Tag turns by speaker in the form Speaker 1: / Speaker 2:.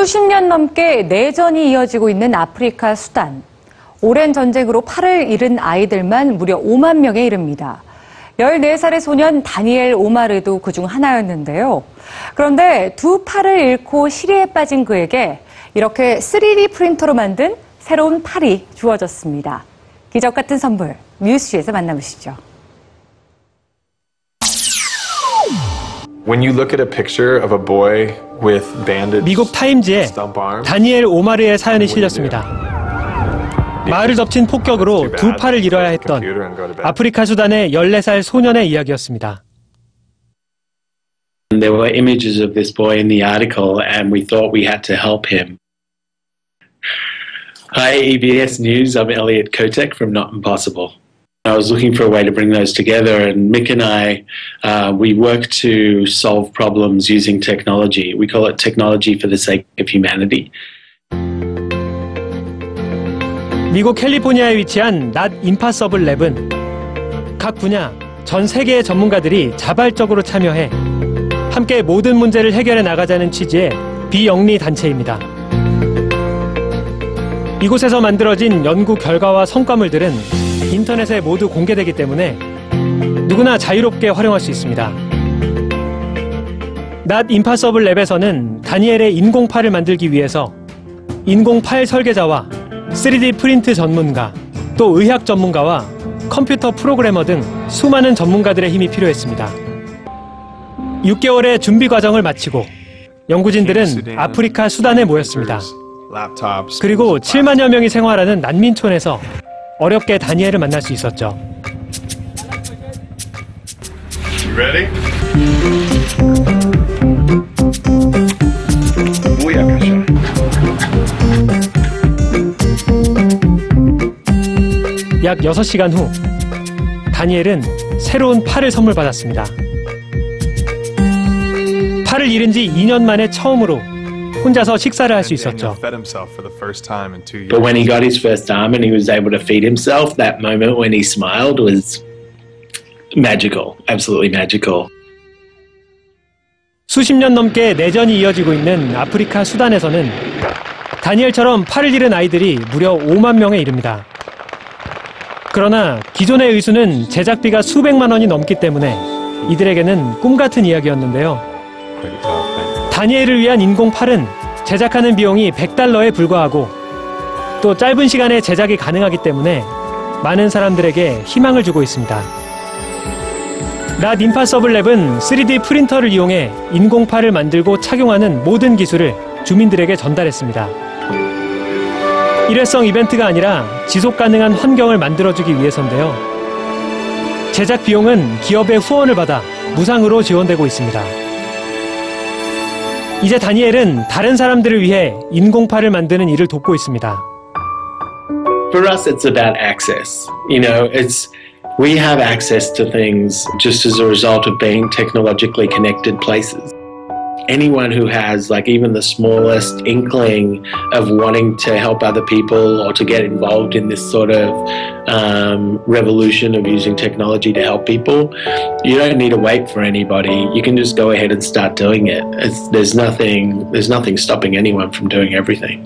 Speaker 1: 수십 년 넘게 내전이 이어지고 있는 아프리카 수단. 오랜 전쟁으로 팔을 잃은 아이들만 무려 5만 명에 이릅니다. 14살의 소년 다니엘 오마르도 그중 하나였는데요. 그런데 두 팔을 잃고 시리에 빠진 그에게 이렇게 3D 프린터로 만든 새로운 팔이 주어졌습니다. 기적 같은 선물, 뉴스에서 만나보시죠.
Speaker 2: 미국 타임즈에
Speaker 3: stump arm,
Speaker 2: 다니엘 오마르의 사연이 실렸습니다. 마을을 덮친 폭격으로 두 팔을 잃어야 했던 아프리카 수단의 14살 소년의 이야기였습니다.
Speaker 4: And there were images of this boy in the article, and we thought we had to help him. Hi, EBS News. I'm Elliot Kotek from Not Impossible. I was looking for a way to bring those together, and Mick and I, uh, we work to solve problems using technology. We call it technology for the sake of humanity.
Speaker 2: 미국 캘리포니아에 위치한 낫 임파서블 랩은 각 분야 전 세계의 전문가들이 자발적으로 참여해 함께 모든 문제를 해결해 나가자는 취지의 비영리 단체입니다. 이곳에서 만들어진 연구 결과와 성과물들은 인터넷에 모두 공개되기 때문에 누구나 자유롭게 활용할 수 있습니다. 낫 임파서블 랩에서는 다니엘의 인공팔을 만들기 위해서 인공팔 설계자와 3D 프린트 전문가, 또 의학 전문가와 컴퓨터 프로그래머 등 수많은 전문가들의 힘이 필요했습니다. 6개월의 준비 과정을 마치고 연구진들은 아프리카 수단에 모였습니다. 그리고 7만여 명이 생활하는 난민촌에서 어렵게 다니엘을 만날 수 있었죠.
Speaker 3: Ready?
Speaker 2: 약 6시간 후 다니엘은 새로운 팔을 선물 받았습니다. 팔을 잃은 지 2년 만에 처음으로 혼자서 식사를 할 수 있었죠.
Speaker 4: But when he got his first arm and he was able to feed himself, that moment when he smiled was magical, absolutely magical.
Speaker 2: 수십 년 넘게 내전이 이어지고 있는 아프리카 수단에서는 다니엘처럼 팔을 잃은 아이들이 무려 5만 명에 이릅니다. 그러나 기존의 의수는 제작비가 수백만 원이 넘기 때문에 이들에게는 꿈 같은 이야기였는데요. 다니엘을 위한 인공 팔은 제작하는 비용이 100달러에 불과하고 또 짧은 시간에 제작이 가능하기 때문에 많은 사람들에게 희망을 주고 있습니다. 낫 임파서블 랩은 3D 프린터를 이용해 인공팔을 만들고 착용하는 모든 기술을 주민들에게 전달했습니다. 일회성 이벤트가 아니라 지속 가능한 환경을 만들어주기 위해서인데요. 제작 비용은 기업의 후원을 받아 무상으로 지원되고 있습니다. 이제 다니엘은 다른 사람들을 위해 인공팔을 만드는 일을 돕고 있습니다.
Speaker 4: For us, it's about access. You know, it's we have access to things just as a result of being technologically connected places. Anyone who has like even the smallest inkling of wanting to help other people or to get involved in this sort of um, revolution of using technology to help people, you don't need to wait for anybody. You can just go ahead and start doing it. It's, there's nothing. There's nothing stopping anyone from doing everything.